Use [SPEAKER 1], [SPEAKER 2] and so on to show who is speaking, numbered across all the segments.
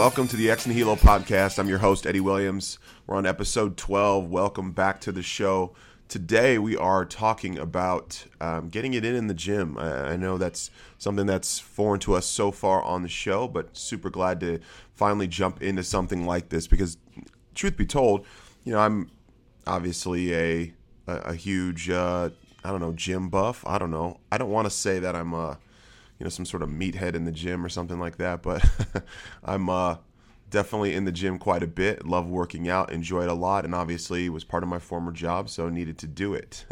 [SPEAKER 1] Welcome to the Ex Nihilo podcast. I'm your host, Eddie Williams. We're on episode 12. Welcome back to the show. Today, we are talking about um, getting it in in the gym. I, I know that's something that's foreign to us so far on the show, but super glad to finally jump into something like this because, truth be told, you know, I'm obviously a, a, a huge, uh, I don't know, gym buff. I don't know. I don't want to say that I'm a you know some sort of meathead in the gym or something like that. But I'm uh, definitely in the gym quite a bit. Love working out, enjoy it a lot, and obviously was part of my former job, so needed to do it.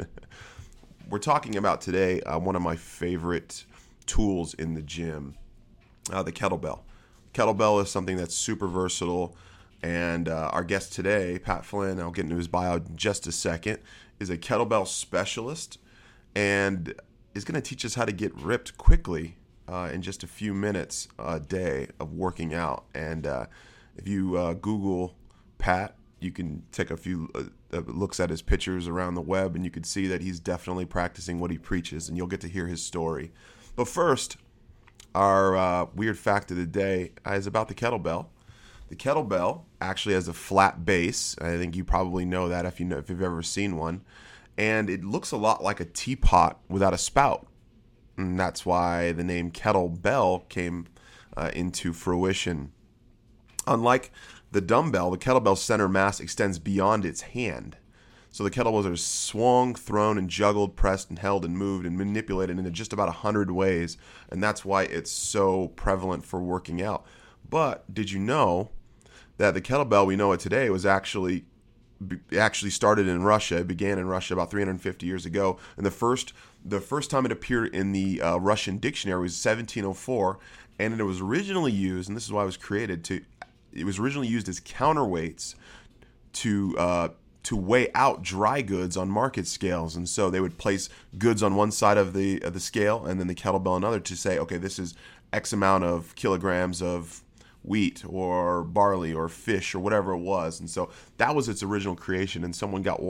[SPEAKER 1] We're talking about today uh, one of my favorite tools in the gym, uh, the kettlebell. Kettlebell is something that's super versatile. And uh, our guest today, Pat Flynn, I'll get into his bio in just a second, is a kettlebell specialist and is going to teach us how to get ripped quickly uh, in just a few minutes a day of working out. And uh, if you uh, Google Pat, you can take a few uh, uh, looks at his pictures around the web, and you can see that he's definitely practicing what he preaches, and you'll get to hear his story. But first, our uh, weird fact of the day is about the kettlebell. The kettlebell actually has a flat base. I think you probably know that if you know if you've ever seen one, and it looks a lot like a teapot without a spout. And that's why the name kettlebell came uh, into fruition. Unlike the dumbbell, the kettlebell's center mass extends beyond its hand. So the kettlebells are swung, thrown, and juggled, pressed, and held, and moved, and manipulated in just about a hundred ways, and that's why it's so prevalent for working out. But did you know that the kettlebell we know it today was actually actually started in Russia. It began in Russia about 350 years ago, and the first the first time it appeared in the uh, Russian dictionary was 1704, and it was originally used, and this is why it was created to. It was originally used as counterweights to uh, to weigh out dry goods on market scales, and so they would place goods on one side of the of the scale, and then the kettlebell another to say, okay, this is X amount of kilograms of wheat or barley or fish or whatever it was. And so that was its original creation. And someone got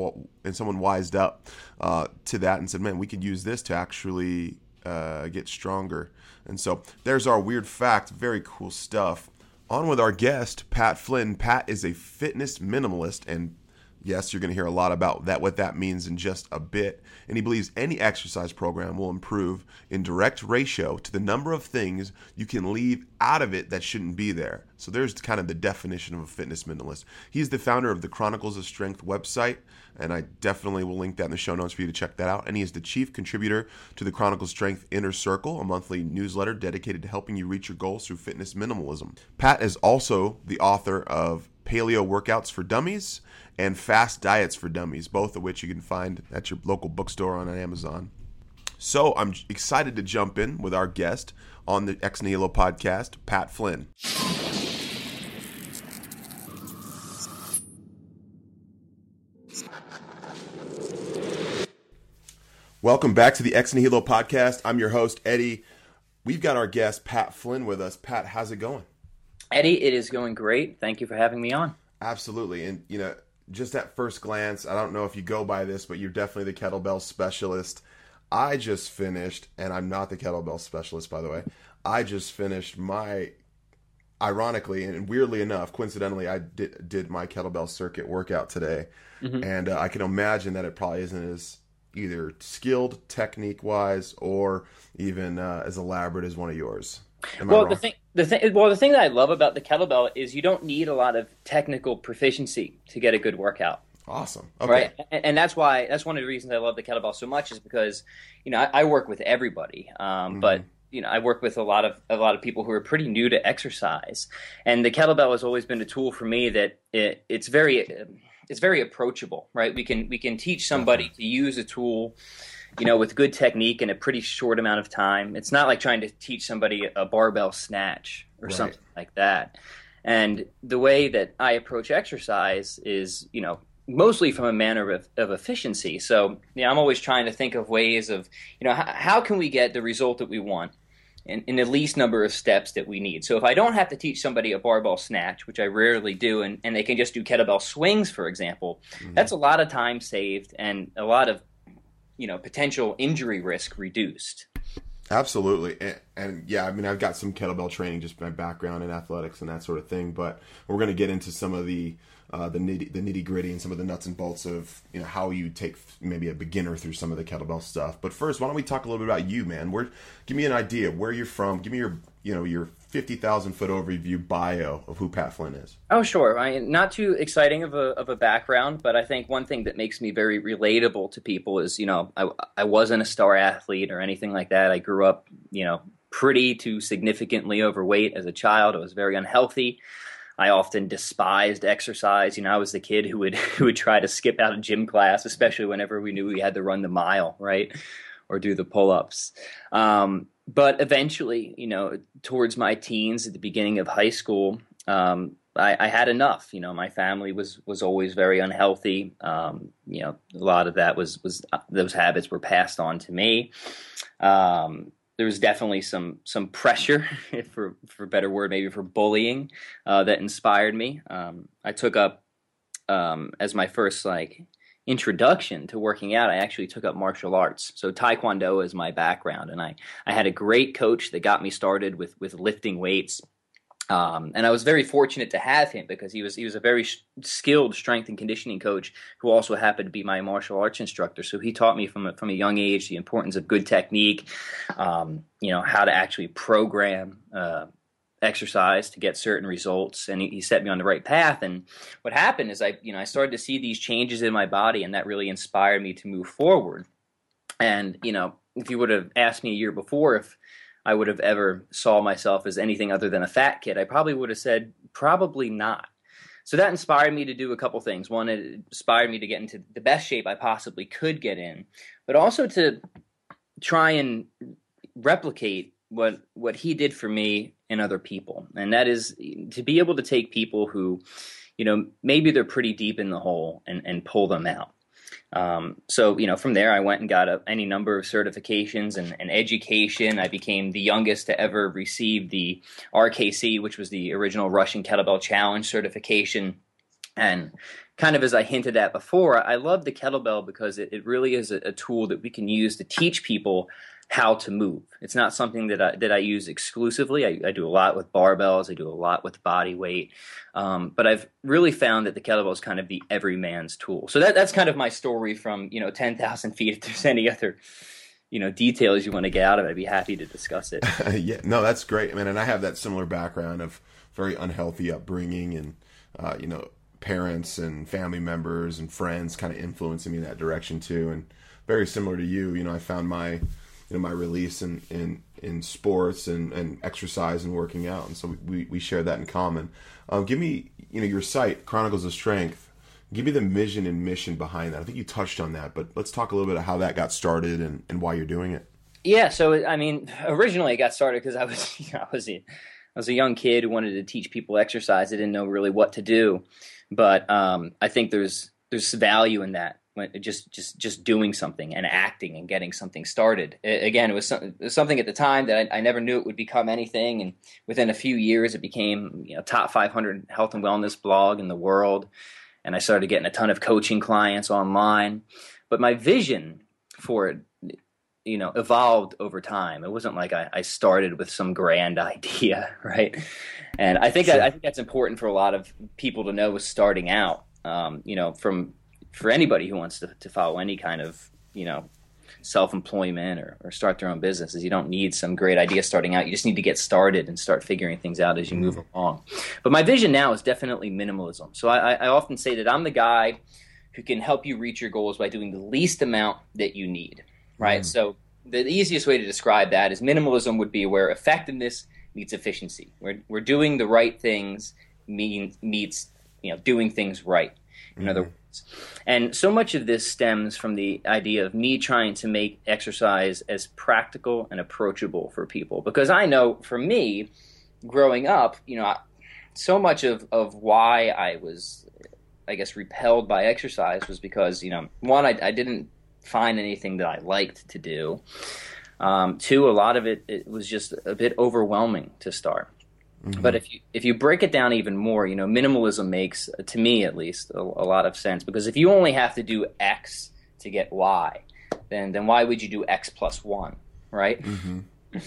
[SPEAKER 1] and someone wised up uh, to that and said, "Man, we could use this to actually uh, get stronger." And so there's our weird fact. Very cool stuff. On with our guest, Pat Flynn. Pat is a fitness minimalist and Yes, you're going to hear a lot about that, what that means in just a bit. And he believes any exercise program will improve in direct ratio to the number of things you can leave out of it that shouldn't be there. So there's kind of the definition of a fitness minimalist. He's the founder of the Chronicles of Strength website, and I definitely will link that in the show notes for you to check that out. And he is the chief contributor to the Chronicles of Strength Inner Circle, a monthly newsletter dedicated to helping you reach your goals through fitness minimalism. Pat is also the author of Paleo Workouts for Dummies and Fast Diets for Dummies, both of which you can find at your local bookstore on Amazon. So I'm excited to jump in with our guest on the Ex Nihilo podcast, Pat Flynn. Welcome back to the Ex Nihilo podcast. I'm your host, Eddie. We've got our guest, Pat Flynn, with us. Pat, how's it going?
[SPEAKER 2] Eddie, it is going great. Thank you for having me on.
[SPEAKER 1] Absolutely. And, you know, just at first glance, I don't know if you go by this, but you're definitely the kettlebell specialist. I just finished, and I'm not the kettlebell specialist, by the way. I just finished my, ironically and weirdly enough, coincidentally, I did, did my kettlebell circuit workout today. Mm-hmm. And uh, I can imagine that it probably isn't as either skilled technique wise or even uh, as elaborate as one of yours.
[SPEAKER 2] Am well, the thing, the thing, well, the thing that I love about the kettlebell is you don't need a lot of technical proficiency to get a good workout.
[SPEAKER 1] Awesome. Okay.
[SPEAKER 2] Right, and, and, that's why that's one of the reasons I love the kettlebell so much is because you know I, I work with everybody, um, mm-hmm. but you know I work with a lot of a lot of people who are pretty new to exercise, and the kettlebell has always been a tool for me that it, it's very it's very approachable. Right, we can we can teach somebody to use a tool you know, with good technique in a pretty short amount of time. It's not like trying to teach somebody a barbell snatch or right. something like that. And the way that I approach exercise is, you know, mostly from a manner of, of efficiency. So, you know, I'm always trying to think of ways of, you know, how, how can we get the result that we want in, in, the least number of steps that we need. So if I don't have to teach somebody a barbell snatch, which I rarely do, and, and they can just do kettlebell swings, for example, mm-hmm. that's a lot of time saved and a lot of you know potential injury risk reduced.
[SPEAKER 1] Absolutely, and yeah, I mean, I've got some kettlebell training, just my background in athletics and that sort of thing. But we're going to get into some of the uh, the nitty the nitty gritty and some of the nuts and bolts of you know how you take maybe a beginner through some of the kettlebell stuff. But first, why don't we talk a little bit about you, man? Where give me an idea where you're from. Give me your you know your fifty thousand foot overview bio of who Pat Flynn is.
[SPEAKER 2] Oh, sure. I mean, not too exciting of a of a background, but I think one thing that makes me very relatable to people is you know I I wasn't a star athlete or anything like that. I grew up you know pretty to significantly overweight as a child. I was very unhealthy. I often despised exercise. You know, I was the kid who would who would try to skip out of gym class, especially whenever we knew we had to run the mile, right, or do the pull ups. Um, but eventually, you know, towards my teens, at the beginning of high school, um, I, I, had enough. You know, my family was was always very unhealthy. Um, you know, a lot of that was was uh, those habits were passed on to me. Um, there was definitely some some pressure, for for better word, maybe for bullying, uh, that inspired me. Um, I took up um, as my first like introduction to working out. I actually took up martial arts. So Taekwondo is my background, and I I had a great coach that got me started with with lifting weights. Um, and I was very fortunate to have him because he was he was a very sh- skilled strength and conditioning coach who also happened to be my martial arts instructor. So he taught me from a, from a young age the importance of good technique, um, you know how to actually program uh, exercise to get certain results, and he, he, set me on the right path. And what happened is I you know I started to see these changes in my body, and that really inspired me to move forward. And you know if you would have asked me a year before if I would have ever saw myself as anything other than a fat kid, I probably would have said probably not. So that inspired me to do a couple things. One, it inspired me to get into the best shape I possibly could get in, but also to try and replicate what what he did for me and other people. And that is to be able to take people who, you know, maybe they're pretty deep in the hole and, and pull them out. Um, so you know, from there, I went and got a, any number of certifications and, and, education. I became the youngest to ever receive the RKC, which was the original Russian Kettlebell Challenge certification. And kind of as I hinted at before, I love the kettlebell because it, it really is a, a tool that we can use to teach people how to move. It's not something that I, that I use exclusively. I, I, do a lot with barbells. I do a lot with body weight. Um, but I've really found that the kettlebell is kind of the everyman's tool. So that, that's kind of my story from, you know, 10,000 feet. If there's any other, you know, details you want to get out of it, I'd be happy to discuss it.
[SPEAKER 1] yeah, no, that's great. I mean, and I have that similar background of very unhealthy upbringing and, uh, you know, parents and family members and friends kind of influencing me in that direction too. And very similar to you, you know, I found my, you know my release in in, in sports and, and exercise and working out, and so we, we share that in common. Um, give me you know your site Chronicles of Strength. Give me the vision and mission behind that. I think you touched on that, but let's talk a little bit of how that got started and, and why you're doing it.
[SPEAKER 2] Yeah, so I mean, originally it got started because I was you know, I was a, I was a young kid who wanted to teach people exercise. I didn't know really what to do, but um, I think there's there's value in that just just just doing something and acting and getting something started. Again, it was, some, it was something at the time that I, I, never knew it would become anything, and within a few years, it became you know top 500 health and wellness blog in the world, and I started getting a ton of coaching clients online. But my vision for it, you know, evolved over time. It wasn't like I, I started with some grand idea, right? And I think sure. that, I think that's important for a lot of people to know, starting out. Um, you know, from for anybody who wants to, to follow any kind of you know self-employment or, or start their own business is you don't need some great idea starting out you just need to get started and start figuring things out as you move mm-hmm. along but my vision now is definitely minimalism so I, I often say that i'm the guy who can help you reach your goals by doing the least amount that you need right mm. so the easiest way to describe that is minimalism would be where effectiveness meets efficiency we're, we're doing the right things mean, meets you know doing things right in mm-hmm. other words and so much of this stems from the idea of me trying to make exercise as practical and approachable for people. Because I know for me, growing up, you know, so much of, of why I was, I guess, repelled by exercise was because, you know, one, I, I didn't find anything that I liked to do. Um, two, a lot of it, it was just a bit overwhelming to start. Mm-hmm. But if you if you break it down even more, you know, minimalism makes to me at least a, a, lot of sense because if you only have to do X to get Y, then then why would you do X plus one, right? Mm-hmm.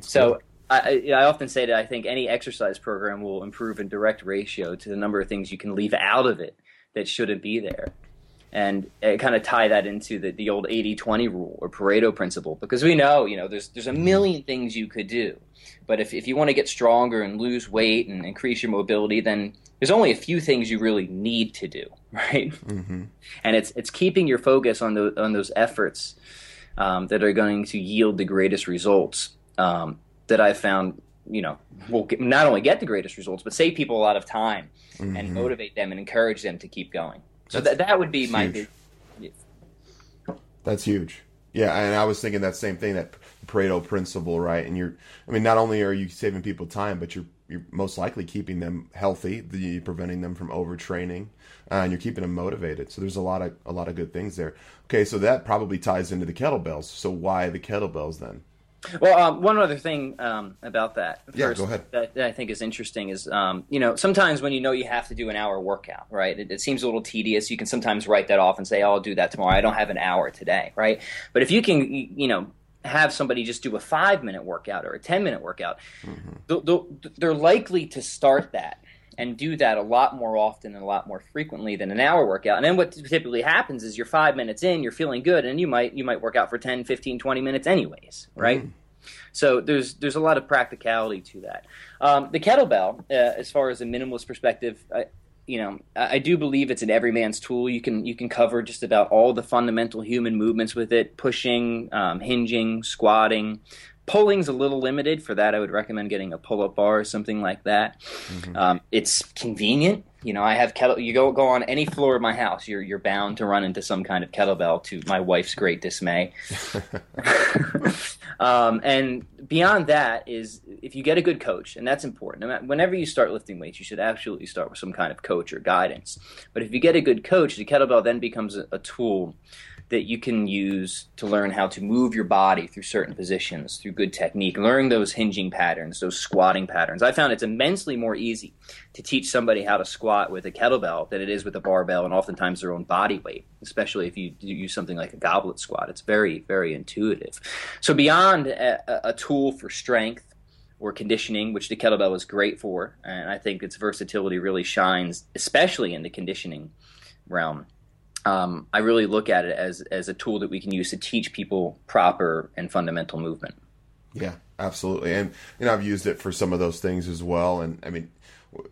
[SPEAKER 2] so I, I, often say that I think any exercise program will improve in direct ratio to the number of things you can leave out of it that shouldn't be there. And kind of tie that into the, the old 80 20 rule or Pareto principle because we know, you know, there's, there's a million things you could do. But if, if you want to get stronger and lose weight and increase your mobility, then there's only a few things you really need to do, right? Mm-hmm. And it's, it's keeping your focus on, the, on those efforts um, that are going to yield the greatest results um, that I've found, you know, will get, not only get the greatest results, but save people a lot of time mm-hmm. and motivate them and encourage them to keep going. So th- that would be my big.
[SPEAKER 1] That's huge. Yeah, and I was thinking that same thing, that Pareto principle, right? And you're, I mean, not only are you saving people time, but you're you're most likely keeping them healthy, the, preventing them from overtraining, uh, and you're keeping them motivated. So there's a lot of a lot of good things there. Okay, so that probably ties into the kettlebells. So why the kettlebells then?
[SPEAKER 2] Well, um, one other thing um, about that
[SPEAKER 1] first, yeah, go ahead.
[SPEAKER 2] That, that, I think is interesting is, um, you know, sometimes when you know you have to do an hour workout, right? It, it, seems a little tedious. You can sometimes write that off and say, oh, "I'll do that tomorrow. I don't have an hour today," right? But if you can, you know, have somebody just do a five minute workout or a ten minute workout, mm-hmm. they're likely to start that and do that a lot more often and a lot more frequently than an hour workout. And then what typically happens is you're 5 minutes in, you're feeling good and you might you might work out for 10, 15, 20 minutes anyways, right? Mm. So there's there's a lot of practicality to that. Um, the kettlebell, uh, as far as a minimalist perspective, I, you know, I, I, do believe it's an everyman's tool. You can you can cover just about all the fundamental human movements with it: pushing, um, hinging, squatting, Pulling's a little limited. For that, I would recommend getting a pull-up bar or something like that. Mm-hmm. Um, it's convenient. You know, I have kettle. You go go on any floor of my house, you're you're bound to run into some kind of kettlebell. To my wife's great dismay. um, and beyond that is if you get a good coach, and that's important. Whenever you start lifting weights, you should absolutely start with some kind of coach or guidance. But if you get a good coach, the kettlebell then becomes a, a tool that you can use to learn how to move your body through certain positions through good technique, learn those hinging patterns, those squatting patterns. I found it's immensely more easy to teach somebody how to squat with a kettlebell than it is with a barbell and oftentimes their own body weight, especially if you use something like a goblet squat. It's very, very intuitive. So, beyond a, a tool for strength, or conditioning, which the kettlebell is great for. And I think its versatility really shines, especially in the conditioning realm um, I really look at it as as a tool that we can use to teach people proper and fundamental movement.
[SPEAKER 1] Yeah, absolutely, and and I've used it for some of those things as well. And I mean,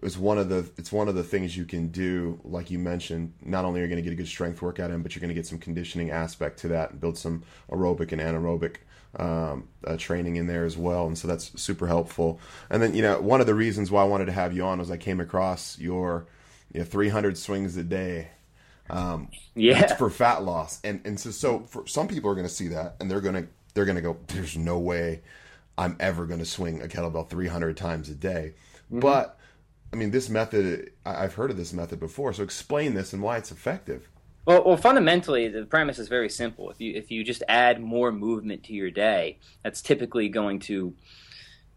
[SPEAKER 1] it's one of the it's one of the things you can do, like you mentioned. Not only are you going to get a good strength workout in, but you're going to get some conditioning aspect to that and build some aerobic and anaerobic um, uh, training in there as well. And so that's super helpful. And then you know, one of the reasons why I wanted to have you on was I came across your you know, 300 swings a day um,
[SPEAKER 2] yeah,
[SPEAKER 1] for fat loss, and and so so for some people are going to see that and they're going to they're going to go. There's no way I'm ever going to swing a kettlebell 300 times a day. Mm-hmm. But I mean, this method I've heard of this method before. So explain this and why it's effective.
[SPEAKER 2] Well, well, fundamentally, the premise is very simple. If you if you just add more movement to your day, that's typically going to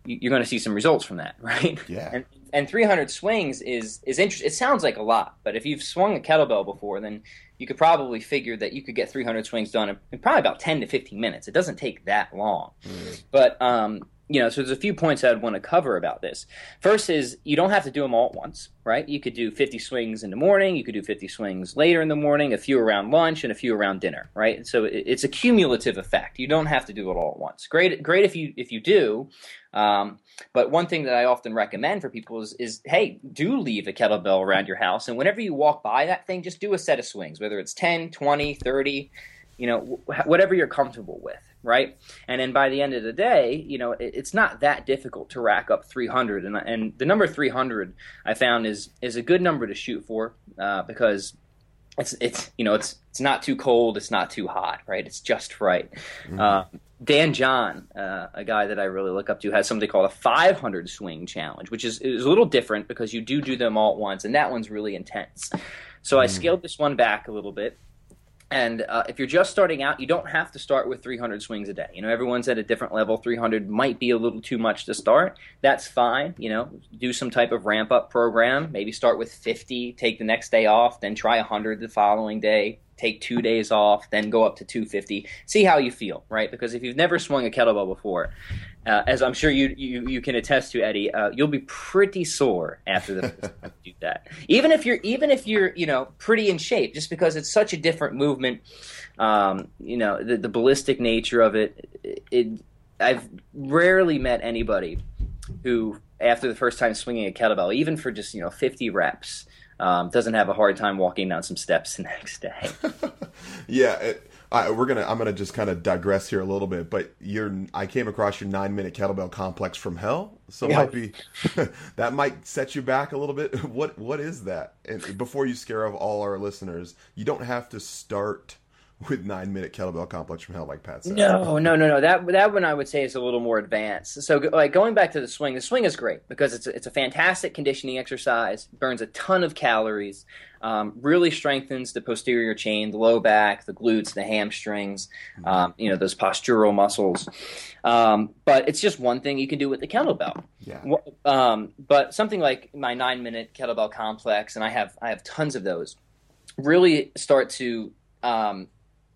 [SPEAKER 2] you're going to see some results from that, right?
[SPEAKER 1] Yeah.
[SPEAKER 2] And, and 300 swings is is interesting. It sounds like a lot, but if you've swung a kettlebell before, then you could probably figure that you could get 300 swings done in, probably about 10 to 15 minutes. It doesn't take that long. Mm. But um, you know, so there's a few points I'd want to cover about this. First is you don't have to do them all at once, right? You could do 50 swings in the morning, you could do 50 swings later in the morning, a few around lunch, and a few around dinner, right? So it's a cumulative effect. You don't have to do it all at once. Great, great if you if you do. Um, but one thing that I often recommend for people is, is, hey, do leave a kettlebell around your house, and whenever you walk by that thing, just do a set of swings, whether it's 10, 20, 30, you know, whatever you're comfortable with right? And then by the end of the day, you know, it, it's not that difficult to rack up 300. And, and the number 300 I found is is a good number to shoot for uh, because it's it's you know it's it's not too cold, it's not too hot, right? It's just right. Mm-hmm. Uh, Dan John, uh, a guy that I really look up to, has something called a 500 swing challenge, which is, is a little different because you do do them all at once, and that one's really intense. So mm. I scaled this one back a little bit and uh, if you're just starting out, you don't have to start with 300 swings a day. You know, everyone's at a different level. 300 might be a little too much to start. That's fine. You know, do some type of ramp up program. Maybe start with 50, take the next day off, then try 100 the following day, take two days off, then go up to 250. See how you feel, right? Because if you've never swung a kettlebell before, uh, as I'm sure you, you you can attest to, Eddie, uh, you'll be pretty sore after the first time you do that. Even if you're even if you're you know pretty in shape, just because it's such a different movement. Um, you know the, the ballistic nature of it, it, it. I've rarely met anybody who, after the first time swinging a kettlebell, even for just you know 50 reps, um, doesn't have a hard time walking down some steps the next day.
[SPEAKER 1] yeah, it, I, we're gonna. I'm gonna just kind of digress here a little bit, but you're. I came across your nine minute kettlebell complex from hell, so yeah. might be that might set you back a little bit. What What is that? And before you scare off all our listeners, you don't have to start with nine minute kettlebell complex from hell, like Pat said.
[SPEAKER 2] No, no, no, no. That that one I would say is a little more advanced. So, like going back to the swing, the swing is great because it's a, it's a fantastic conditioning exercise. Burns a ton of calories. Um, really strengthens the posterior chain, the low back, the glutes, the hamstrings. Um, you know those postural muscles. Um, but it's just one thing you can do with the kettlebell.
[SPEAKER 1] Yeah.
[SPEAKER 2] Um, but something like my nine minute kettlebell complex, and I have I have tons of those. Really start to um,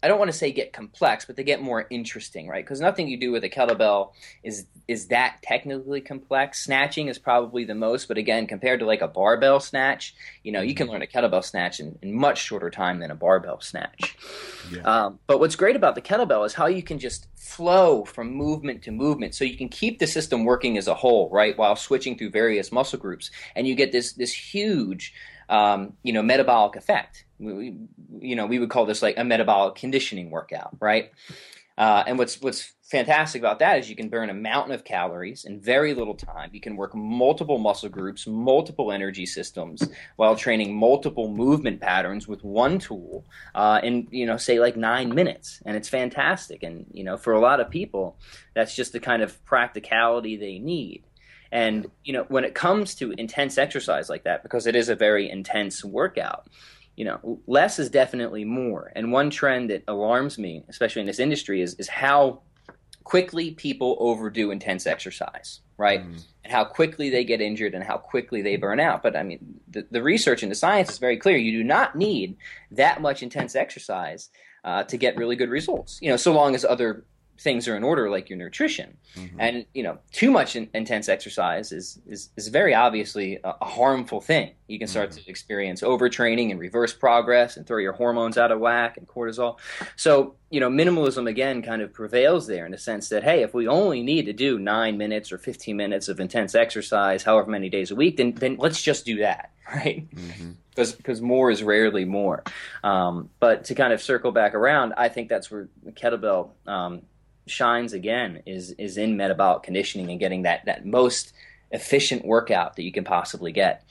[SPEAKER 2] I don't want to say get complex, but they get more interesting, right? Because nothing you do with a kettlebell is is that technically complex. Snatching is probably the most, but again, compared to like a barbell snatch, you know, you can learn a kettlebell snatch in, in much shorter time than a barbell snatch. Yeah. Um, but what's great about the kettlebell is how you can just flow from movement to movement, so you can keep the system working as a whole, right, while switching through various muscle groups, and you get this this huge um, you know, metabolic effect. We, you know, we would call this like a metabolic conditioning workout, right? Uh, and what's what's fantastic about that is you can burn a mountain of calories in very little time. You can work multiple muscle groups, multiple energy systems, while training multiple movement patterns with one tool uh, in you know say like nine minutes, and it's fantastic. And you know, for a lot of people, that's just the kind of practicality they need. And you know, when it comes to intense exercise like that, because it is a very intense workout, you know, less is definitely more. And one trend that alarms me, especially in this industry, is is how quickly people overdo intense exercise, right? Mm. And how quickly they get injured and how quickly they burn out. But I mean, the, the research and the science is very clear. You do not need that much intense exercise uh, to get really good results. You know, so long as other things are in order like your nutrition mm-hmm. and you know too much in, intense exercise is, is is very obviously a, a harmful thing you can start mm-hmm. to experience overtraining and reverse progress and throw your hormones out of whack and cortisol so you know minimalism again kind of prevails there in the sense that hey if we only need to do 9 minutes or 15 minutes of intense exercise however many days a week then then let's just do that right because mm-hmm. because more is rarely more um, but to kind of circle back around i think that's where kettlebell um, shines again is is in metabolic conditioning and getting that that most efficient workout that you can possibly get.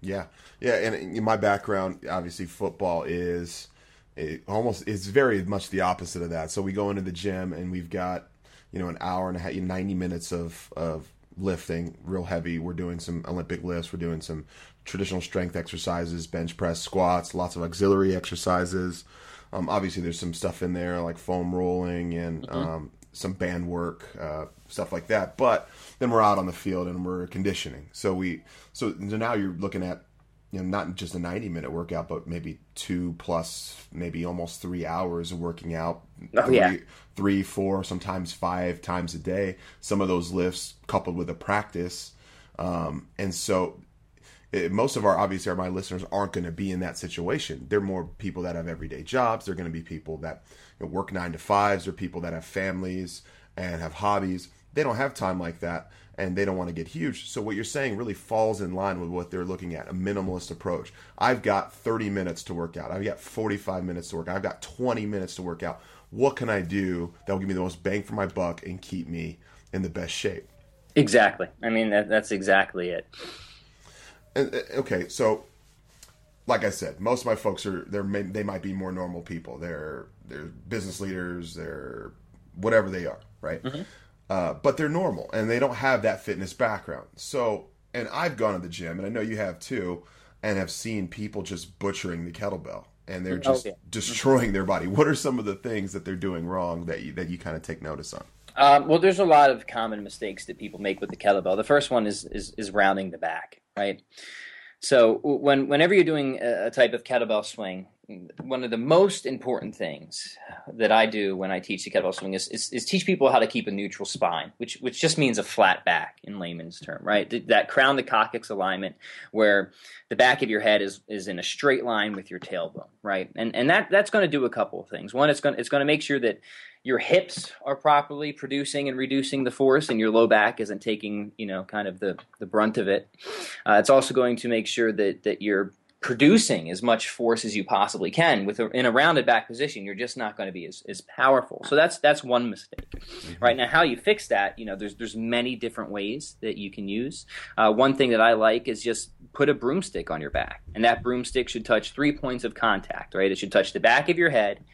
[SPEAKER 1] Yeah, yeah, and in my background, obviously, football is it almost it's very much the opposite of that. So we go into the gym and we've got you know an hour and a half, ninety minutes of of lifting, real heavy. We're doing some Olympic lifts. We're doing some traditional strength exercises, bench press, squats, lots of auxiliary exercises. Um, obviously, there's some stuff in there like foam rolling and mm-hmm. um, some band work, uh, stuff like that. But then we're out on the field and we're conditioning. So we so now you're looking at you know not just a 90 minute workout, but maybe two plus maybe almost three hours of working out.
[SPEAKER 2] Oh,
[SPEAKER 1] three,
[SPEAKER 2] yeah.
[SPEAKER 1] three, four, sometimes five times a day. Some of those lifts coupled with a practice. Um, and so it, most of our obviously my listeners aren't going to be in that situation. They're more people that have everyday jobs. They're going to be people that you know, work nine to fives, or people that have families and have hobbies. They don't have time like that, and they don't want to get huge. So what you're saying really falls in line with what they're looking at—a minimalist approach. I've got 30 minutes to work out. I've got 45 minutes to work out. I've got 20 minutes to work out. What can I do that will give me the most bang for my buck and keep me in the best shape?
[SPEAKER 2] Exactly. I mean, that, that's exactly it.
[SPEAKER 1] And, uh, okay, so like I said, most of my folks are they're they might be more normal people. They're they're business leaders. They're whatever they are, right? Mm-hmm. Uh, but they're normal and they don't have that fitness background. So, and I've gone to the gym, and I know you have too, and have seen people just butchering the kettlebell and they're just okay. destroying their body. What are some of the things that they're doing wrong that you, that you kind of take notice on?
[SPEAKER 2] Um, well, there's a lot of common mistakes that people make with the kettlebell. The first one is is, is rounding the back, right? So when whenever you're doing a type of kettlebell swing, one of the most important things that I do when I teach the kettlebell swing is, is, is, teach people how to keep a neutral spine, which which just means a flat back in layman's term, right? That crown to coccyx alignment, where the back of your head is is in a straight line with your tailbone, right? And and that that's going to do a couple of things. One, it's going it's going to make sure that your hips are properly producing and reducing the force, and your low back isn't taking you know kind of the the brunt of it. Uh, it's also going to make sure that that your producing as much force as you possibly can with a, in a rounded back position you're just not going to be as, as powerful so that's that's one mistake mm-hmm. right now how you fix that you know there's there's many different ways that you can use uh, one thing that i like is just put a broomstick on your back and that broomstick should touch three points of contact right it should touch the back of your head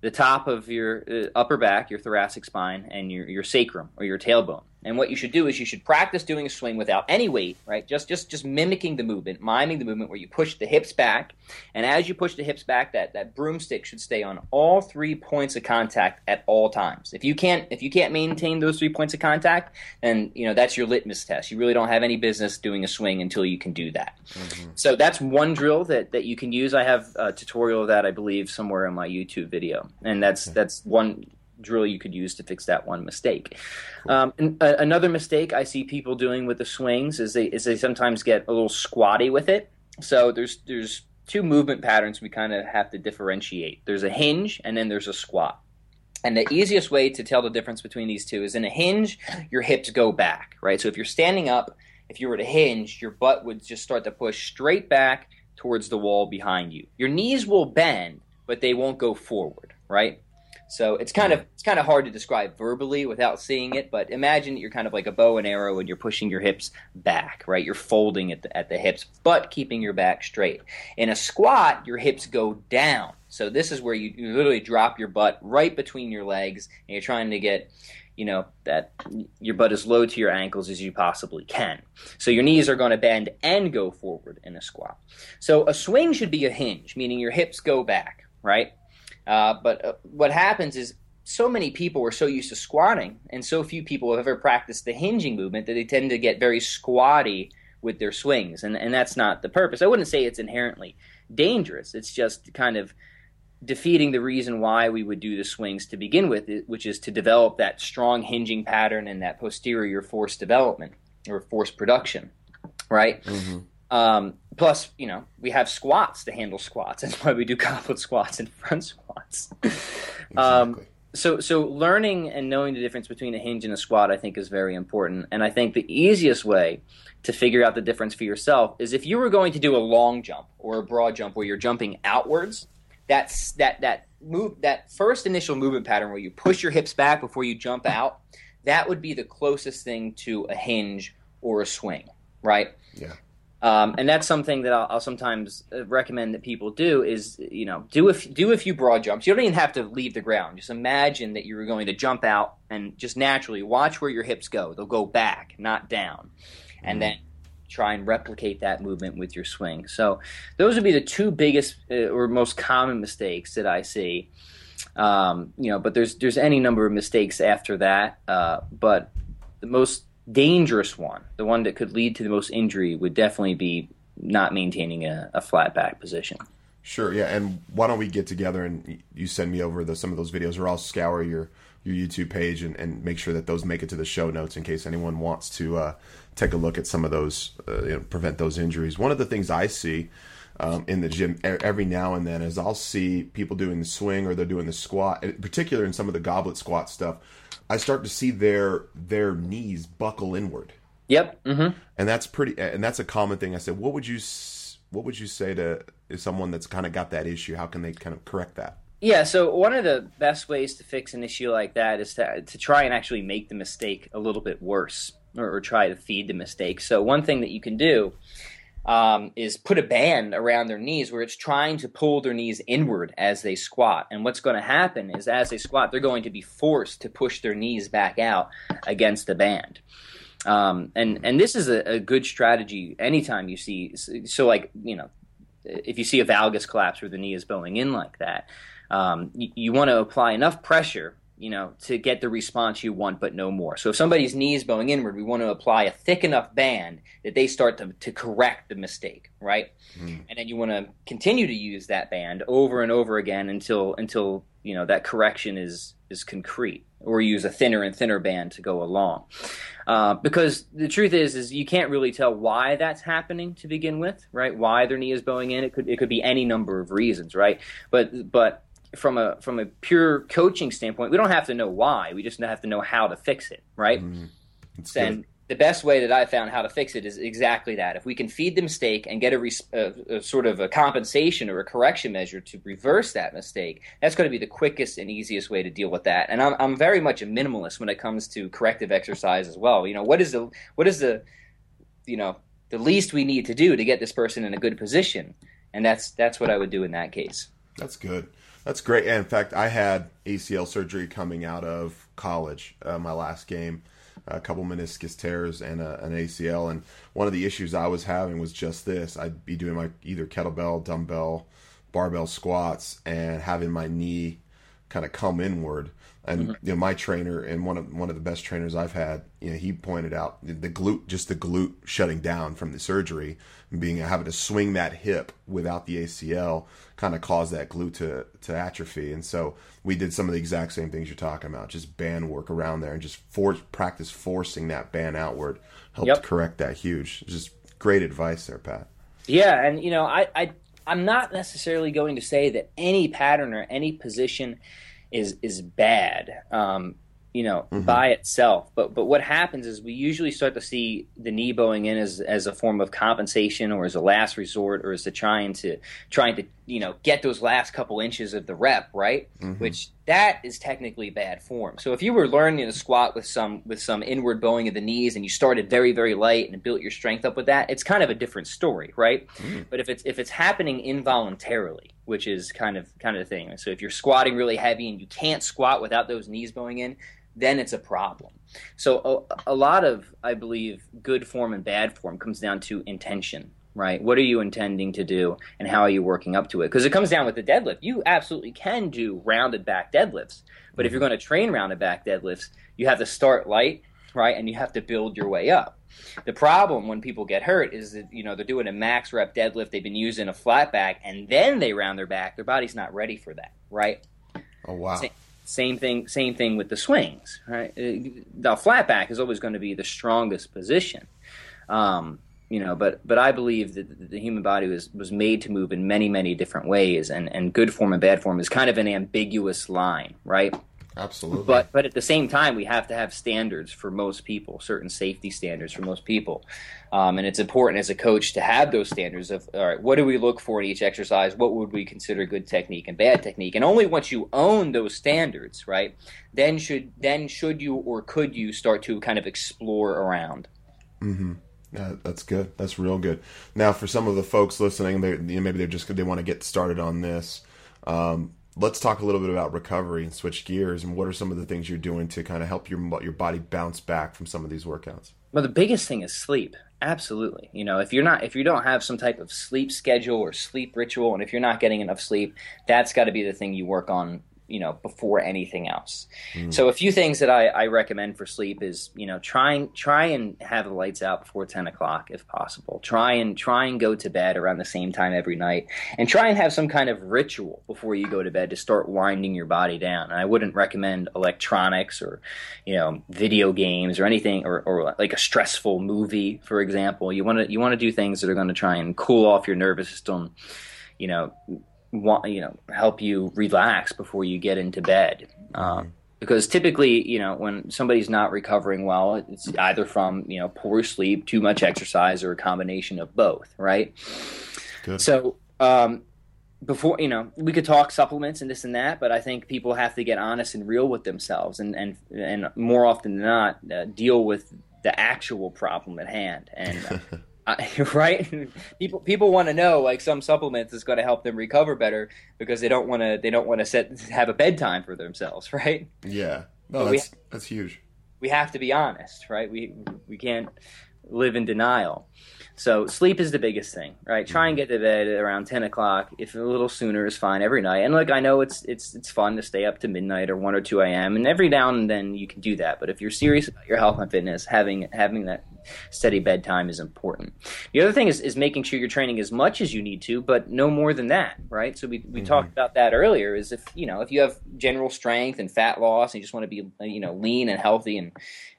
[SPEAKER 2] the top of your uh, upper back, your thoracic spine, and your, your sacrum or your tailbone. And what you should do is you should practice doing a swing without any weight, right? Just just just mimicking the movement, miming the movement where you push the hips back, and as you push the hips back, that that broomstick should stay on all three points of contact at all times. If you can't if you can't maintain those three points of contact, then you know that's your litmus test. You really don't have any business doing a swing until you can do that. Mm-hmm. So that's one drill that that you can use. I have a tutorial of that I believe somewhere in my YouTube video, and that's that's one drill you could use to fix that one mistake. Cool. Um, another mistake I see people doing with the swings is they is they sometimes get a little squatty with it. So there's there's two movement patterns we kind of have to differentiate. There's a hinge and then there's a squat. And the easiest way to tell the difference between these two is in a hinge, your hips go back, right? So if you're standing up, if you were to hinge, your butt would just start to push straight back towards the wall behind you. Your knees will bend, but they won't go forward, right? So it's kind of it's kind of hard to describe verbally without seeing it, but imagine you're kind of like a bow and arrow and you're pushing your hips back, right? You're folding at the, at the hips, but keeping your back straight. In a squat, your hips go down. So this is where you, you literally drop your butt right between your legs and you're trying to get you know that your butt as low to your ankles as you possibly can. So your knees are going to bend and go forward in a squat. So a swing should be a hinge, meaning your hips go back, right? Uh, but uh, what happens is so many people are so used to squatting, and so few people have ever practiced the hinging movement that they tend to get very squatty with their swings, and and that's not the purpose. I wouldn't say it's inherently dangerous. It's just kind of defeating the reason why we would do the swings to begin with, which is to develop that strong hinging pattern and that posterior force development or force production, right? Mm-hmm. Um, plus, you know, we have squats to handle squats. That's why we do goblet squats and front squats. Um, exactly. Um, so, so learning and knowing the difference between a hinge and a squat, I think, is very important. And I think the easiest way to figure out the difference for yourself is if you were going to do a long jump or a broad jump where you're jumping outwards. That's that that move that first initial movement pattern where you push your hips back before you jump out. That would be the closest thing to a hinge or a swing, right?
[SPEAKER 1] Yeah.
[SPEAKER 2] Um, and that's something that I'll, I'll, sometimes uh, recommend that people do is you know do a do a few broad jumps. You don't even have to leave the ground. Just imagine that you're going to jump out and just naturally watch where your hips go. They'll go back, not down, and mm-hmm. then try and replicate that movement with your swing. So those would be the two biggest uh, or most common mistakes that I see. Um, you know, but there's there's any number of mistakes after that. Uh, but the most dangerous one, the one that could lead to the most injury, would definitely be not maintaining a, a flat back position.
[SPEAKER 1] Sure, yeah, and why don't we get together and you send me over the, some of those videos, or I'll scour your your YouTube page and, and make sure that those make it to the show notes in case anyone wants to uh, take a look at some of those, uh, you know, prevent those injuries. One of the things I see um, in the gym every now and then is I'll see people doing the swing or they're doing the squat, in particular in some of the goblet squat stuff I start to see their their knees buckle inward.
[SPEAKER 2] Yep. Mm-hmm.
[SPEAKER 1] And that's pretty. And that's a common thing. I said, what would you what would you say to someone that's kind of got that issue? How can they kind of correct that?
[SPEAKER 2] Yeah, so one of the best ways to fix an issue like that is to to try and actually make the mistake a little bit worse, or, or try to feed the mistake. So one thing that you can do um, is put a band around their knees where it's trying to pull their knees inward as they squat. And what's going to happen is as they squat, they're going to be forced to push their knees back out against the band. Um, and and this is a, a, good strategy anytime you see so like you know if you see a valgus collapse where the knee is bowing in like that, um, you, you want to apply enough pressure you know, to get the response you want, but no more. So if somebody's knee is bowing inward, we want to apply a thick enough band that they start to, to correct the mistake, right? Mm. And then you want to continue to use that band over and over again until until you know that correction is is concrete, or use a thinner and thinner band to go along. Uh, because the truth is, is you can't really tell why that's happening to begin with, right? Why their knee is bowing in. It could it could be any number of reasons, right? But but from a from a pure coaching standpoint, we don't have to know why. We just have to know how to fix it, right? Mm, and the best way that I found how to fix it is exactly that. If we can feed the mistake and get a, a, a, sort of a compensation or a correction measure to reverse that mistake, that's going to be the quickest and easiest way to deal with that. And I'm, I'm very much a minimalist when it comes to corrective exercise as well. You know, what is the what is the you know the least we need to do to get this person in a good position, and that's that's what I would do in that case.
[SPEAKER 1] That's good. That's great. And in fact, I had ACL surgery coming out of college, uh, my last game, a couple meniscus tears and a, an ACL. And one of the issues I was having was just this: I'd be doing my either kettlebell, dumbbell, barbell squats, and having my knee kind of come inward. And mm-hmm. you know, my trainer and one of one of the best trainers I've had, you know, he pointed out the glute, just the glute shutting down from the surgery, and being having to swing that hip without the ACL, kind of caused that glute to to atrophy. And so we did some of the exact same things you're talking about, just band work around there, and just force practice forcing that band outward helped yep. correct that huge. Just great advice there, Pat.
[SPEAKER 2] Yeah, and you know, I, I I'm not necessarily going to say that any pattern or any position is is bad. Um, you know, mm-hmm. by itself. But but what happens is we usually start to see the knee bowing in as as a form of compensation or as a last resort or as a trying to trying to you know get those last couple inches of the rep right, mm-hmm. which that is technically bad form. So if you were learning to squat with some with some inward bowing of the knees and you started very very light and built your strength up with that, it's kind of a different story, right? Mm-hmm. But if it's if it's happening involuntarily, which is kind of kind of the thing. So if you're squatting really heavy and you can't squat without those knees bowing in then it's a problem. So a, a, lot of, I believe, good form and bad form comes down to intention, right? What are you intending to do, and how are you working up to it? Because it comes down with the deadlift. You absolutely can do rounded back deadlifts, but if you're going to train rounded back deadlifts, you have to start light, right, and you have to build your way up. The problem when people get hurt is that you know they're doing a max rep deadlift, they've been using a flat back, and then they round their back. Their body's not ready for that, right?
[SPEAKER 1] Oh wow.
[SPEAKER 2] Same thing. Same thing with the swings. Right. Uh, the flat back is always going to be the strongest position. Um, you know, but but I believe that the human body was was made to move in many many different ways, and and good form and bad form is kind of an ambiguous line, right?
[SPEAKER 1] Absolutely.
[SPEAKER 2] But but at the same time, we have to have standards for most people, certain safety standards for most people, um, and it's important as a coach to have those standards of all right, what do we look for in each exercise? What would we consider good technique and bad technique? And only once you own those standards, right, then should then should you or could you start to kind of explore around.
[SPEAKER 1] Mm-hmm. Yeah, that's good. That's real good. Now, for some of the folks listening, they, you know, maybe they're just they want to get started on this. Um, let's talk a little bit about recovery and switch gears and what are some of the things you're doing to kind of help your your body bounce back from some of these workouts
[SPEAKER 2] well the biggest thing is sleep absolutely you know if you're not if you don't have some type of sleep schedule or sleep ritual and if you're not getting enough sleep that's got to be the thing you work on you know before anything else. Mm. So a few things that I, I, recommend for sleep is you know try and try and have the lights out before ten o'clock if possible. Try and try and go to bed around the same time every night, and try and have some kind of ritual before you go to bed to start winding your body down. And I wouldn't recommend electronics or you know video games or anything or, or like a stressful movie, for example. You want to you want to do things that are going to try and cool off your nervous system. You know, want you know help you relax before you get into bed. Um, because typically, you know, when somebody's not recovering well, it's either from you know poor sleep, too much exercise, or a combination of both, right? Good. So, um, before you know, we could talk supplements and this and that, but I think people have to get honest and real with themselves, and and and more often than not, uh, deal with the actual problem at hand. And uh, right? people people want to know like some supplements is going to help them recover better because they don't want to they don't want to set have a bedtime for themselves, right?
[SPEAKER 1] Yeah, no, that's we, that's huge.
[SPEAKER 2] We have to be honest, right? We we can't live in denial. So sleep is the biggest thing, right? Try and mm-hmm. get to bed around ten o'clock. If a little sooner is fine every night. And look, I know it's it's it's fun to stay up to midnight or one or two a.m. and every now and then you can do that. But if you're serious about your health and fitness, having having that steady bedtime is important. The other thing is, is making sure you're training as much as you need to, but no more than that, right? So we, we mm-hmm. talked about that earlier. Is if you know if you have general strength and fat loss and you just want to be you know lean and healthy and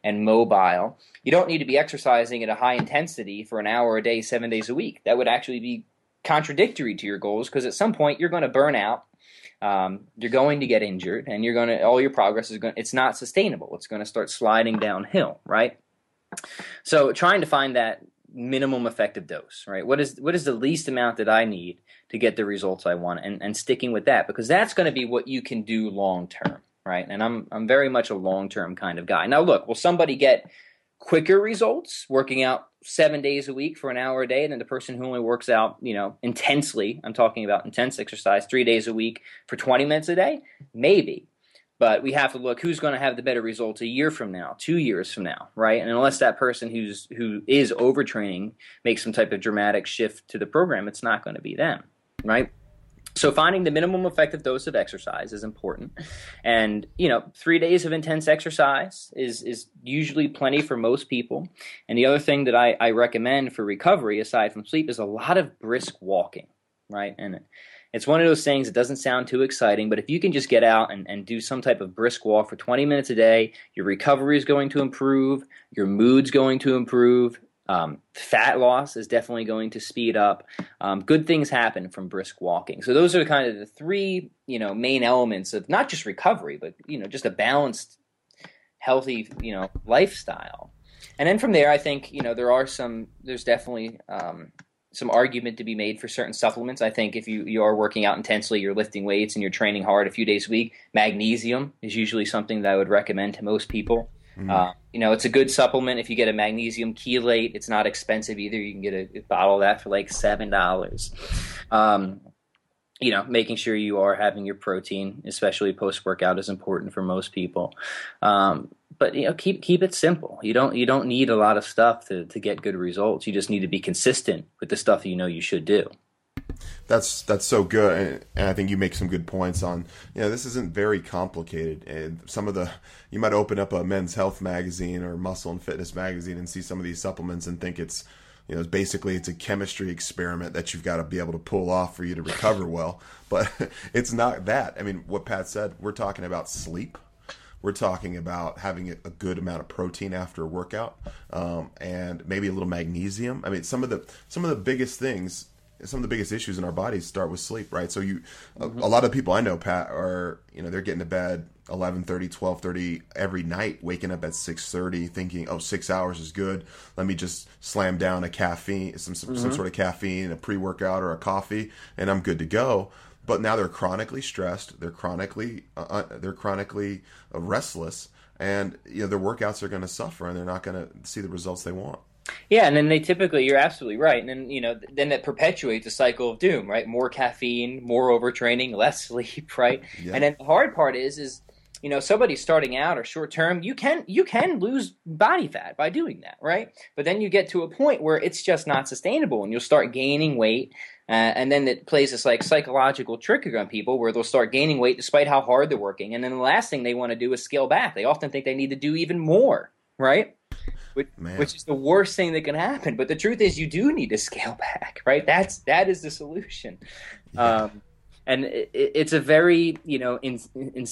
[SPEAKER 2] and mobile, you don't need to be exercising at a high intensity for an hour a day, seven days a week. That would actually be contradictory to your goals because at some point you're going to burn out. Um, you're going to get injured, and you're going to all your progress is going. It's not sustainable. It's going to start sliding downhill, right? So trying to find that minimum effective dose, right? What is what is the least amount that I need to get the results I want and, and sticking with that because that's going to be what you can do long term, right? And I'm I'm very much a long term kind of guy. Now look, will somebody get quicker results working out seven days a week for an hour a day than the person who only works out, you know, intensely. I'm talking about intense exercise three days a week for 20 minutes a day. Maybe. But we have to look who's going to have the better results a year from now, two years from now, right? And unless that person who's who is overtraining makes some type of dramatic shift to the program, it's not going to be them, right? So finding the minimum effective dose of exercise is important. And, you know, 3 days of intense exercise is is usually plenty for most people. And the other thing that I, I recommend for recovery aside from sleep is a lot of brisk walking, right? And it's one of those things that doesn't sound too exciting, but if you can just get out and, and do some type of brisk walk for 20 minutes a day, your recovery is going to improve, your mood's going to improve, um, fat loss is definitely going to speed up. Um, good things happen from brisk walking. So those are kind of the three, you know, main elements of not just recovery, but you know, just a balanced, healthy, you know, lifestyle. And then from there, I think you know there are some. There's definitely um, some argument to be made for certain supplements. I think if you, you are working out intensely, you're lifting weights, and you're training hard a few days a week, magnesium is usually something that I would recommend to most people. Mm-hmm. Uh, you know, it's a good supplement if you get a magnesium chelate. It's not expensive either. You can get a, a bottle of that for like seven dollars. Um, you know, making sure you are having your protein, especially post workout, is important for most people. Um, but you know, keep keep it simple. You don't you don't need a lot of stuff to to get good results. You just need to be consistent with the stuff you know you should do.
[SPEAKER 1] That's that's so good, and I think you make some good points on. You know, this isn't very complicated, and some of the you might open up a Men's Health magazine or Muscle and Fitness magazine and see some of these supplements and think it's you know, basically it's a chemistry experiment that you've got to be able to pull off for you to recover well. But it's not that. I mean, what Pat said, we're talking about sleep. We're talking about having a good amount of protein after a workout, um, and maybe a little magnesium. I mean, some of the some of the biggest things, some of the biggest issues in our bodies start with sleep, right? So you, mm-hmm. a, a, lot of people I know, Pat, are you know they're getting to bed 11.30 12.30 every night waking up at 6.30 thinking oh six hours is good let me just slam down a caffeine some, some, mm-hmm. some sort of caffeine a pre-workout or a coffee and i'm good to go but now they're chronically stressed they're chronically uh, uh they're chronically uh, restless and you know their workouts are going to suffer and they're not going to see the results they want
[SPEAKER 2] yeah, and then they typically, you're absolutely right. And then, you know, then that perpetuates a cycle of doom, right? More caffeine, more overtraining, less sleep, right? Yeah. And then the hard part is, is you know somebody starting out or short term you can you can lose body fat by doing that right but then you get to a point where it's just not sustainable and you'll start gaining weight uh, and then it plays this like psychological trick on people where they'll start gaining weight despite how hard they're working. And then the last thing they want to do is scale back. They often think they need to do even more right? Which, which, is the worst thing that can happen. But the truth is you do need to scale back right? That's that is the solution. Yeah. um, and it, it's a very you know in, in,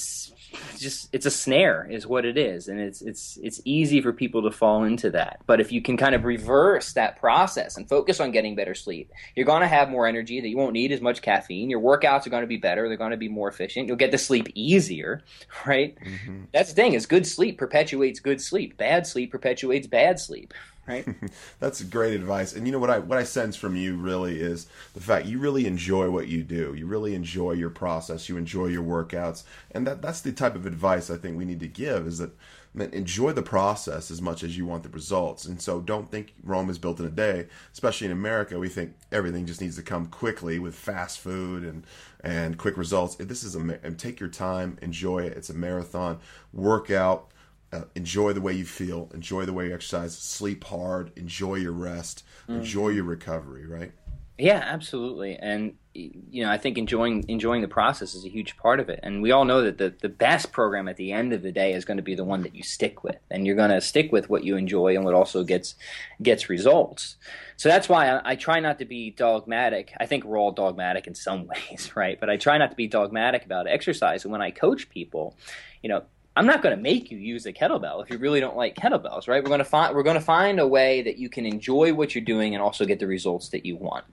[SPEAKER 2] just it's a snare is what it is. And it's it's it's easy for people to fall into that. But if you can kind of reverse that process and focus on getting better sleep you're going to have more energy that you won't need as much caffeine. Your workouts are going to be better. They're going to be more efficient. You'll get to sleep easier right? Mm-hmm. that's the thing is good sleep perpetuates good sleep. Bad sleep perpetuates bad sleep right?
[SPEAKER 1] That's great advice. And you know what I what I sense from you really is the fact you really enjoy what you do. You really enjoy your process. You enjoy your workouts, and that that's the type of advice I think we need to give. Is that man, enjoy the process as much as you want the results. And so don't think Rome is built in a day. Especially in America, we think everything just needs to come quickly with fast food and and quick results. This is a take your time, enjoy it. It's a marathon. Work out uh, enjoy the way you feel, enjoy the way you exercise, sleep hard, enjoy your rest, mm-hmm. enjoy your recovery, right?
[SPEAKER 2] Yeah, absolutely. And you know, I think enjoying enjoying the process is a huge part of it. And we all know that the, the best program at the end of the day is going to be the one that you stick with. And you're going to stick with what you enjoy and what also gets gets results. So that's why I, I try not to be dogmatic. I think we're all dogmatic in some ways, right? But I try not to be dogmatic about exercise. And when I coach people, you know, I'm not going to make you use a kettlebell if you really don't like kettlebells, right? We're going to find we're going to find a way that you can enjoy what you're doing and also get the results that you want.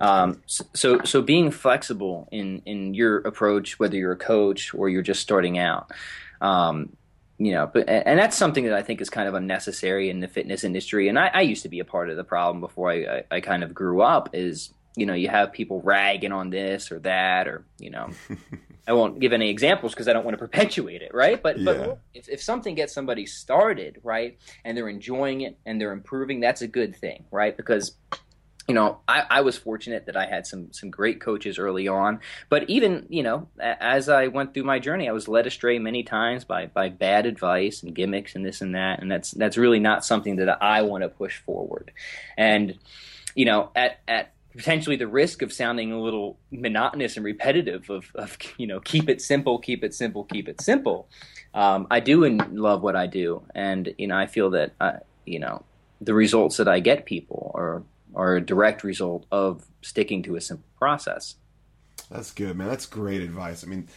[SPEAKER 2] Um, so so being flexible in in your approach, whether you're a coach or you're just starting out, um, you know, but and that's something that I think is kind of unnecessary in the fitness industry. And I, I used to be a part of the problem before I, I, I kind of grew up. Is you know you have people ragging on this or that or you know I won't give any examples because I don't want to perpetuate it, right? But yeah. but if, if something gets somebody started, right, and they're enjoying it and they're improving, that's a good thing, right? Because you know, I, I was fortunate that I had some some great coaches early on. But even you know, as I went through my journey, I was led astray many times by by bad advice and gimmicks and this and that, and that's that's really not something that I want to push forward. And you know, at at potentially the risk of sounding a little monotonous and repetitive of, of you know keep it simple keep it simple keep it simple. Um, i do and love what i do. And you know i feel that uh, you know the results that i get people are are a direct result of sticking to a simple process.
[SPEAKER 1] That's good man. That's great advice. I mean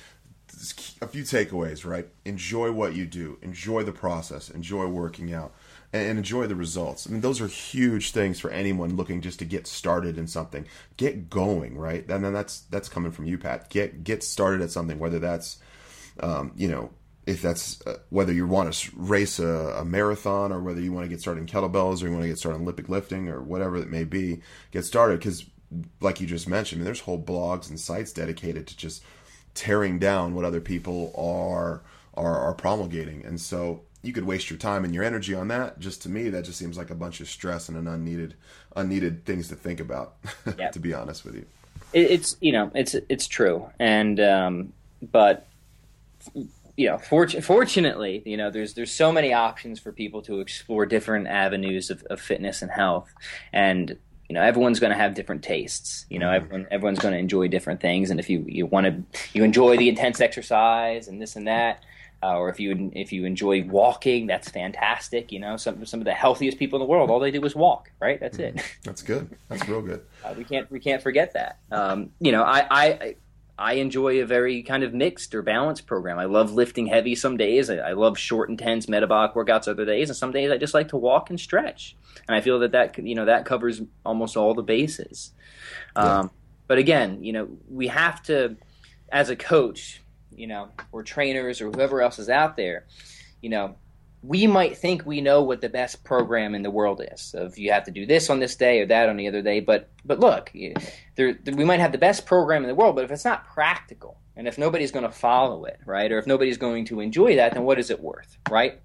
[SPEAKER 1] a few takeaways right enjoy what you do enjoy the process enjoy working out and enjoy the results. I mean, those are huge things for anyone looking just to get started in something. Get going, right? And then that's that's coming from you, Pat. Get get started at something, whether that's um, you know if that's uh, whether you want to race a, a, marathon or whether you want to get started in kettlebells or you want to get started in Olympic lifting or whatever it may be, get started because, like you just mentioned, I mean, there's whole blogs and sites dedicated to just tearing down what other people are are, are promulgating, and so you could waste your time and your energy on that. Just to me, that just seems like a bunch of stress and an unneeded, unneeded things to think about. Yep. to be honest with you,
[SPEAKER 2] it, it's you know it's it's true, and um, but you know, fortunately, you know, there's there's so many options for people to explore different avenues of, of fitness and health, and you know everyone's going to have different tastes you know mm-hmm. everyone everyone's going to enjoy different things and if you you want to you enjoy the intense exercise and this and that uh, or if you if you enjoy walking, that's fantastic. You know, some some of the healthiest people in the world, all they do is walk. Right, that's it.
[SPEAKER 1] Mm-hmm. That's good. That's real good.
[SPEAKER 2] uh, we can't we can't forget that. Um, you know, I, I I enjoy a very kind of mixed or balanced program. I love lifting heavy some days. I, I, love short, intense metabolic workouts other days, and some days I just like to walk and stretch. And I feel that that you know that covers almost all the bases. Yeah. Um, but again, you know, we have to, as a coach, you know, or trainers or whoever else is out there, you know, we might think we know what the best program in the world is. So if you have to do this on this day or that on the other day, but but look, there, we might have the best program in the world, but if it's not practical and if nobody's going to follow it, right, or if nobody's going to enjoy that, then what is it worth, right?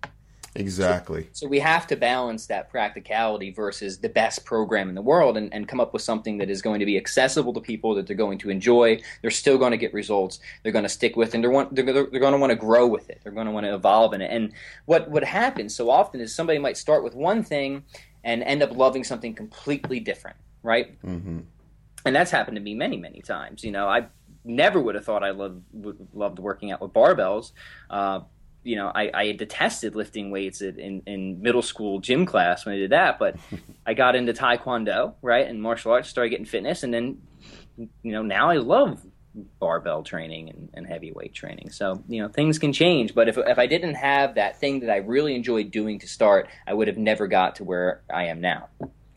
[SPEAKER 1] Exactly.
[SPEAKER 2] So, so, we have to balance that practicality versus the best program in the world and, and come up with something that is going to be accessible to people that they're going to enjoy. They're still going to get results. They're going to stick with and they're, want, they're, they're, they're going to want to grow with it. They're going to want to evolve in it. And what, what happens so often is somebody might start with one thing and end up loving something completely different, right? Mm-hmm. And that's happened to me many, many times. You know, I never would have thought I loved, loved working out with barbells. Uh, you know, I, I detested lifting weights in, in middle school gym class when I did that, but I got into Taekwondo, right, and martial arts, started getting fitness, and then, you know, now I love barbell training and, and heavyweight training. So, you know, things can change, but if, if I didn't have that thing that I really enjoyed doing to start, I would have never got to where I am now.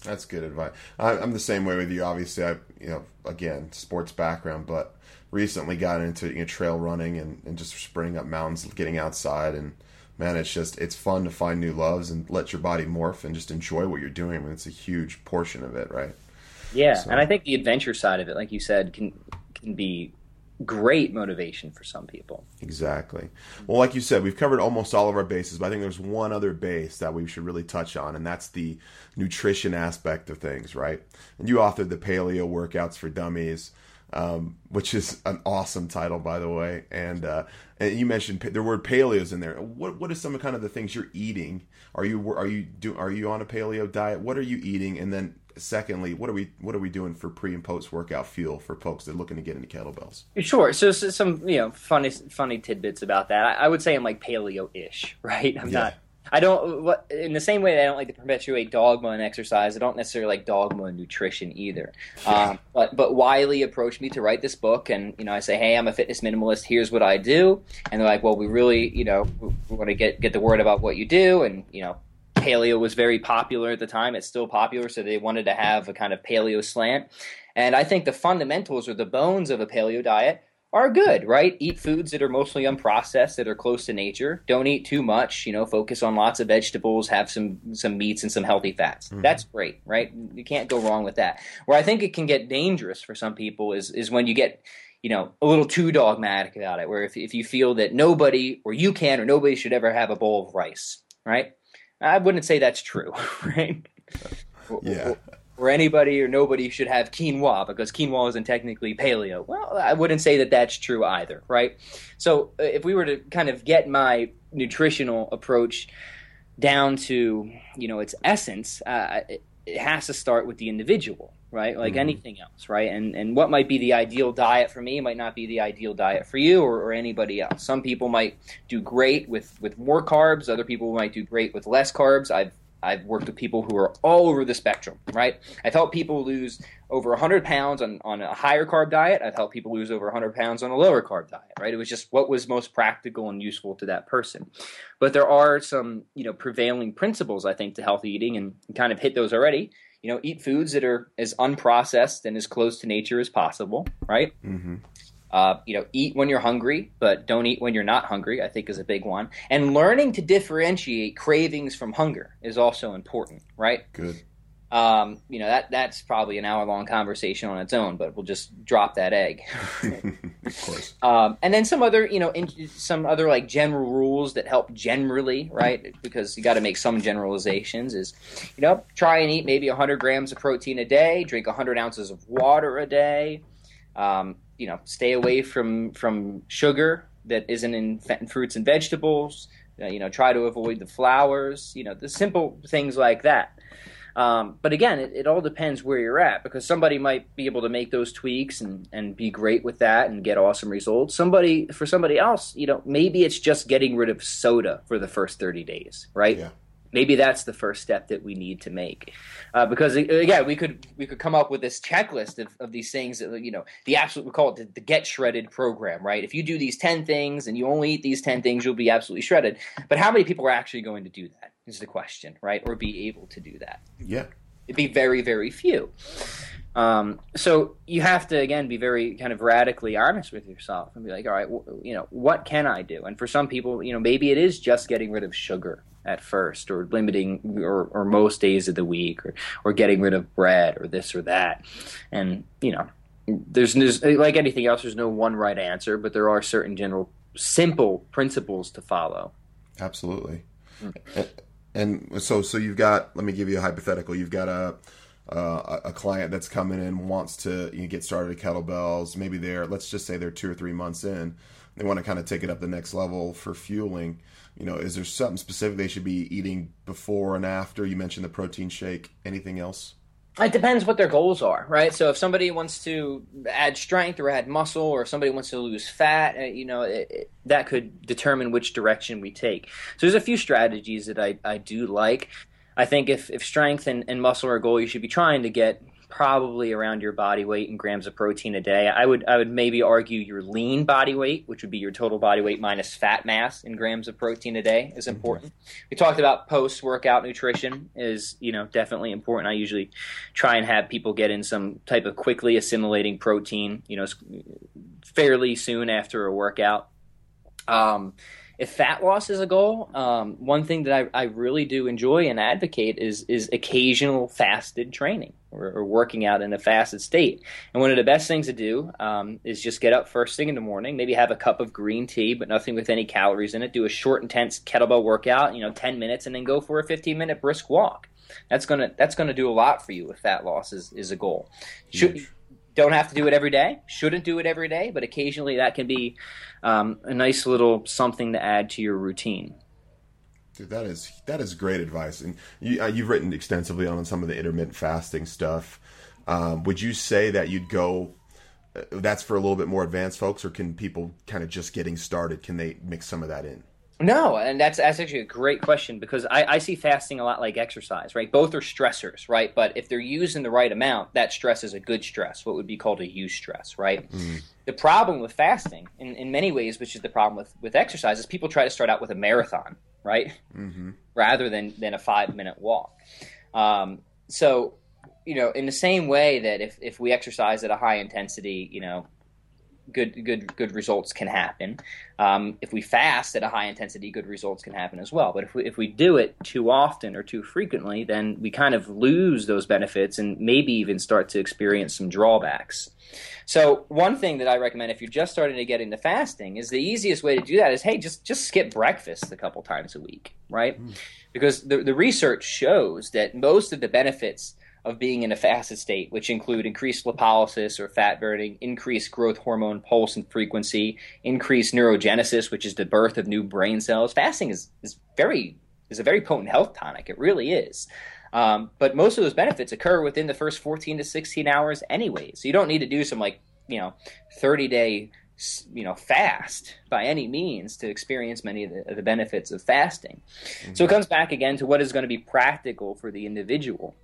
[SPEAKER 1] That's good advice. I'm the same way with you. Obviously, I, you know, again, sports background, but recently got into you know, trail running and, and just sprinting up mountains, getting outside, and man, it's just it's fun to find new loves and let your body morph and just enjoy what you're doing. I mean, it's a huge portion of it, right?
[SPEAKER 2] Yeah, so. and I think the adventure side of it, like you said, can can be great motivation for some people.
[SPEAKER 1] Exactly. Well, like you said, we've covered almost all of our bases, but I think there's one other base that we should really touch on, and that's the nutrition aspect of things, right? And you authored the Paleo Workouts for Dummies. Um, which is an awesome title, by the way. And, uh, and you mentioned the word paleo's in there. What what are some of kind of the things you're eating? Are you are you do are you on a paleo diet? What are you eating? And then secondly, what are we what are we doing for pre and post workout fuel for folks that are looking to get into kettlebells?
[SPEAKER 2] Sure. So, so some you know funny funny tidbits about that. I, I would say I'm like paleo ish, right? I'm yeah. not I don't what, in the same way that I don't like to perpetuate dogma in exercise. I don't necessarily like dogma in nutrition either. Um, but but Wiley approached me to write this book, and you know I say, hey, I'm a fitness minimalist. Here's what I do, and they're like, well, we really you know we want to get get the word about what you do, and you know paleo was very popular at the time. It's still popular, so they wanted to have a kind of paleo slant. And I think the fundamentals or the bones of a paleo diet are good, right? Eat foods that are mostly unprocessed, that are close to nature. Don't eat too much. You know, focus on lots of vegetables, have some some meats and some healthy fats. Mm-hmm. That's great, right? You can't go wrong with that. Where I think it can get dangerous for some people is is when you get you know a little too dogmatic about it. Where if if you feel that nobody or you can or nobody should ever have a bowl of rice, right? I wouldn't say that's true, right?
[SPEAKER 1] Yeah
[SPEAKER 2] or anybody or nobody should have quinoa because quinoa isn't technically paleo. Well, I wouldn't say that that's true either, right? So uh, if we were to kind of get my nutritional approach down to you know its essence, uh, it, it, has to start with the individual, right? Like mm-hmm. anything else, right? And and what might be the ideal diet for me might not be the ideal diet for you or, or anybody else. Some people might do great with with more carbs. Other people might do great with less carbs. I've I've worked with people who are all over the spectrum, right? I've helped people lose over 100 pounds on, on a higher carb diet. I've helped people lose over 100 pounds on a lower carb diet, right? It was just what was most practical and useful to that person. But there are some, you know, prevailing principles, I think, to healthy eating and kind of hit those already. You know, eat foods that are as unprocessed and as close to nature as possible, right? Mm-hmm. Uh, you know, eat when you're hungry, but don't eat when you're not hungry. I think is a big one. And learning to differentiate cravings from hunger is also important, right?
[SPEAKER 1] Good.
[SPEAKER 2] Um, you know that that's probably an hour long conversation on its own, but we'll just drop that egg.
[SPEAKER 1] of course.
[SPEAKER 2] Um, and then some other, you know, in, some other like general rules that help generally, right? Because you got to make some generalizations. Is you know, try and eat maybe 100 grams of protein a day, drink 100 ounces of water a day. Um, you know, stay away from from sugar that isn't in fruits and vegetables. Uh, you know, try to avoid the flours. You know, the simple things like that. Um, but again, it, it, all depends where you're at because somebody might be able to make those tweaks and, and be great with that and get awesome results. Somebody for somebody else, you know, maybe it's just getting rid of soda for the first 30 days, right?
[SPEAKER 1] Yeah
[SPEAKER 2] maybe that's the first step that we need to make. Uh, because again we could we could come up with this checklist of, of these things that you know the absolute we call it the, the, get shredded program right? If you do these 10 things and you only eat these 10 things you'll be absolutely shredded. But how many people are actually going to do that is the question right? Or be able to do that?
[SPEAKER 1] Yeah.
[SPEAKER 2] It'd be very very few. Um, so you have to again be very kind of radically honest with yourself and be like, all right, you know, what can I do? And for some people, you know, maybe it is just getting rid of sugar at first or limiting or, or most days of the week or, or getting rid of bread or this or that. And you know there's, there's like anything else there's no one right answer but there are certain general simple principles to follow.
[SPEAKER 1] Absolutely. And, and so so you've got let me give you a hypothetical. You've got a uh, a client that's coming in wants to you know, get started at kettlebells. Maybe they're let's just say they're two or three months in they want to kind of take it up the next level for fueling you know, is there something specific they should be eating before and after? You mentioned the protein shake. Anything else?
[SPEAKER 2] It depends what their goals are, right? So if somebody wants to add strength or add muscle, or somebody wants to lose fat, uh, you know, it, it, that could determine which direction we take. So there's a few strategies that I, I do like. I think if, if strength and, and muscle are a goal, you should be trying to get probably around your body weight in grams of protein a day. I would I would maybe argue your lean body weight, which would be your total body weight minus fat mass in grams of protein a day, is mm-hmm. important. We talked about post workout nutrition is you know definitely important. I usually try and have people get in some type of quickly assimilating protein, you know, fairly soon after a workout. Um, if fat loss is a goal, um, one thing that I, I, really do enjoy and advocate is is occasional fasted training or, or, working out in a fasted state. And one of the best things to do um, is just get up first thing in the morning, maybe have a cup of green tea, but nothing with any calories in it. Do a short, intense kettlebell workout, you know, ten minutes, and then go for a fifteen minute brisk walk. That's gonna that's gonna do a lot for you if fat loss is, is a goal. Should, don't have to do it every day. Shouldn't do it every day, but occasionally that can be um, a nice little something to add to your routine.
[SPEAKER 1] Dude, that is that is great advice, and you, uh, you've written extensively on some of the intermittent fasting stuff. Um, would you say that you'd go? Uh, that's for a little bit more advanced folks, or can people kind of just getting started? Can they mix some of that in?
[SPEAKER 2] No, and that's that's actually a great question because I, I see fasting a lot like exercise, right? Both are stressors, right? But if they're used in the right amount, that stress is a good stress, what would be called a use eustress, right? Mm. The problem with fasting, in, in many ways, which is the problem with, with exercise, is people try to start out with a marathon, right? Mm-hmm. Rather than, than a five minute walk. Um, so, you know, in the same way that if, if we exercise at a high intensity, you know, good good good results can happen. Um, if we fast at a high intensity, good results can happen as well. But if we if we do it too often or too frequently, then we kind of lose those benefits and maybe even start to experience some drawbacks. So one thing that I recommend if you're just starting to get into fasting is the easiest way to do that is hey just just skip breakfast a couple times a week, right? Mm. Because the the research shows that most of the benefits of being in a fasted state, which include increased lipolysis or fat burning, increased growth hormone pulse and frequency, increased neurogenesis, which is the birth of new brain cells. Fasting is, is very is a very potent health tonic. It really is. Um, but most of those benefits occur within the first 14 to 16 hours anyway. So you don't need to do some like, you know, 30 day, you know, fast by any means to experience many of the, of the benefits of fasting. Mm-hmm. So it comes back again to what is going to be practical for the individual.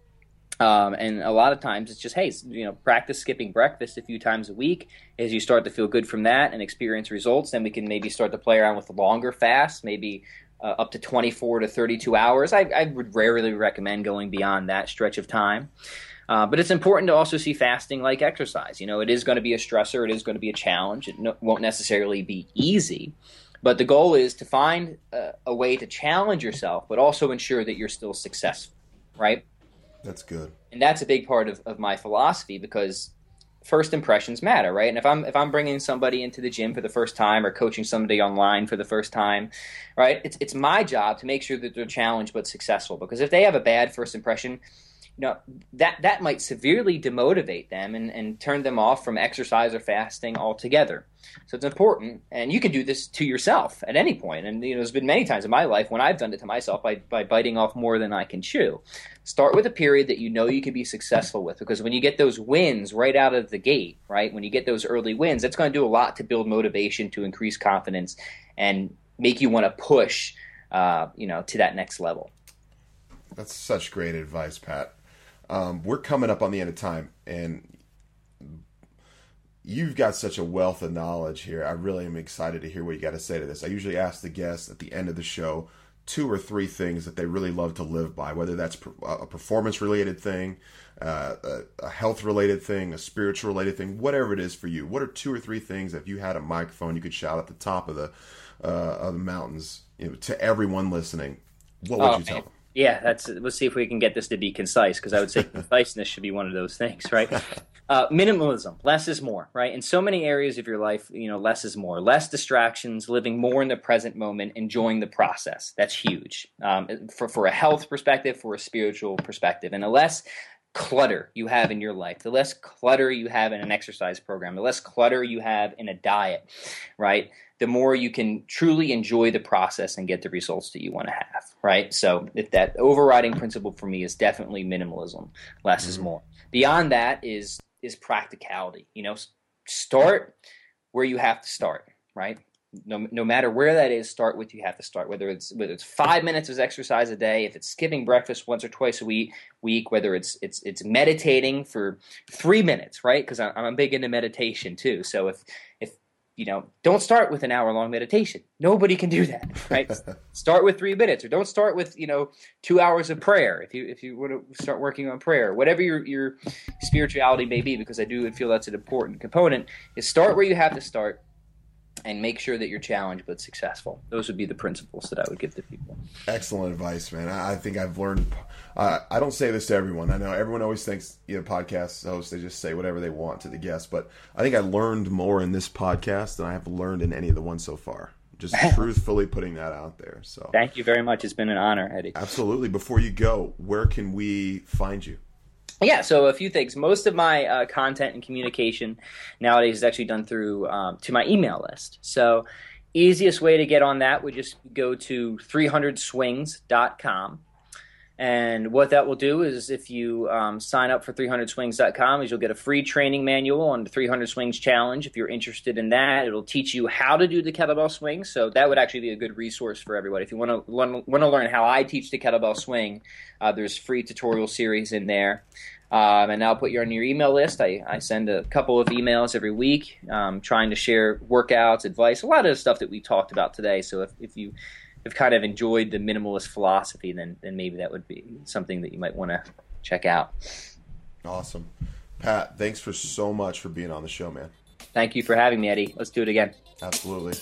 [SPEAKER 2] Um, and a lot of times it's just, hey, you know, practice skipping breakfast a few times a week. As you start to feel good from that and experience results, then we can maybe start to play around with longer fasts, maybe uh, up to 24 to 32 hours. I, I, would rarely recommend going beyond that stretch of time. Uh, but it's important to also see fasting like exercise. You know, it is going to be a stressor, it is going to be a challenge. It no, won't necessarily be easy. But the goal is to find a, a way to challenge yourself, but also ensure that you're still successful, right?
[SPEAKER 1] That's good.
[SPEAKER 2] And that's a big part of, of my philosophy because first impressions matter, right? And if I'm if I'm bringing somebody into the gym for the first time or coaching somebody online for the first time, right? It's it's my job to make sure that they're challenged but successful because if they have a bad first impression, you know that that might severely demotivate them and, and turn them off from exercise or fasting altogether. So it's important, and you can do this to yourself at any point. And you know, there's been many times in my life when I've done it to myself by by biting off more than I can chew. Start with a period that you know you can be successful with, because when you get those wins right out of the gate, right, when you get those early wins, that's going to do a lot to build motivation, to increase confidence, and make you want to push, uh, you know, to that next level.
[SPEAKER 1] That's such great advice, Pat. Um, we're coming up on the end of time, and you've got such a wealth of knowledge here. I really am excited to hear what you got to say to this. I usually ask the guests at the end of the show two or three things that they really love to live by, whether that's a performance related thing, uh, a, health related thing, a spiritual related thing, whatever it is for you. What are two or three things that if you had a microphone you could shout at the top of the uh, of the mountains you know, to everyone listening? What would oh, you tell them?
[SPEAKER 2] Yeah, that's. Let's see if we can get this to be concise, because I would say conciseness should be one of those things, right? Uh, minimalism, less is more, right? In so many areas of your life, you know, less is more. Less distractions, living more in the present moment, enjoying the process. That's huge um, for for a health perspective, for a spiritual perspective, and the less clutter you have in your life, the less clutter you have in an exercise program, the less clutter you have in a diet, right? The more you can truly enjoy the process and get the results that you want to have, right? So that overriding principle for me is definitely minimalism. Less mm-hmm. is more. Beyond that is is practicality. You know, start where you have to start, right? No, no matter where that is, start with you have to start. Whether it's whether it's five minutes of exercise a day, if it's skipping breakfast once or twice a week, week, whether it's it's it's meditating for three minutes, right? Because I'm, I'm big into meditation too. So if if you know, don't start with an hour long meditation. Nobody can do that, right? start with three minutes, or don't start with you know two hours of prayer. If you if you want to start working on prayer, whatever your your spirituality may be, because I do feel that's an important component. Is start where you have to start and make sure that you're challenged but successful. Those would be the principles that I would give to people.
[SPEAKER 1] Excellent advice, man. I think I've learned. Uh, I don't say this to everyone. I know everyone always thinks you know podcast hosts they just say whatever they want to the guests, but I think I learned more in this podcast than I have learned in any of the ones so far. Just truthfully putting that out there. So
[SPEAKER 2] thank you very much. It's been an honor, Eddie.
[SPEAKER 1] Absolutely. Before you go, where can we find you?
[SPEAKER 2] Yeah, so a few things. Most of my uh, content and communication nowadays is actually done through um, to my email list. So easiest way to get on that would just go to 300swings.com. And what that will do is if you um, sign up for 300swings.com is you'll get a free training manual on the 300 Swings Challenge. If you're interested in that, it'll teach you how to do the kettlebell swing. So that would actually be a good resource for everybody. If you want to want to learn how I teach the kettlebell swing, uh, there's free tutorial series in there. Um, and I'll put you on your email list. I, I send a couple of emails every week um, trying to share workouts, advice, a lot of the stuff that we talked about today. So if, if you have kind of enjoyed the minimalist philosophy, then then maybe that would be something that you might want to check out.
[SPEAKER 1] Awesome, Pat. Thanks for so much for being on the show, man.
[SPEAKER 2] Thank you for having me, Eddie. Let's do it again.
[SPEAKER 1] Absolutely.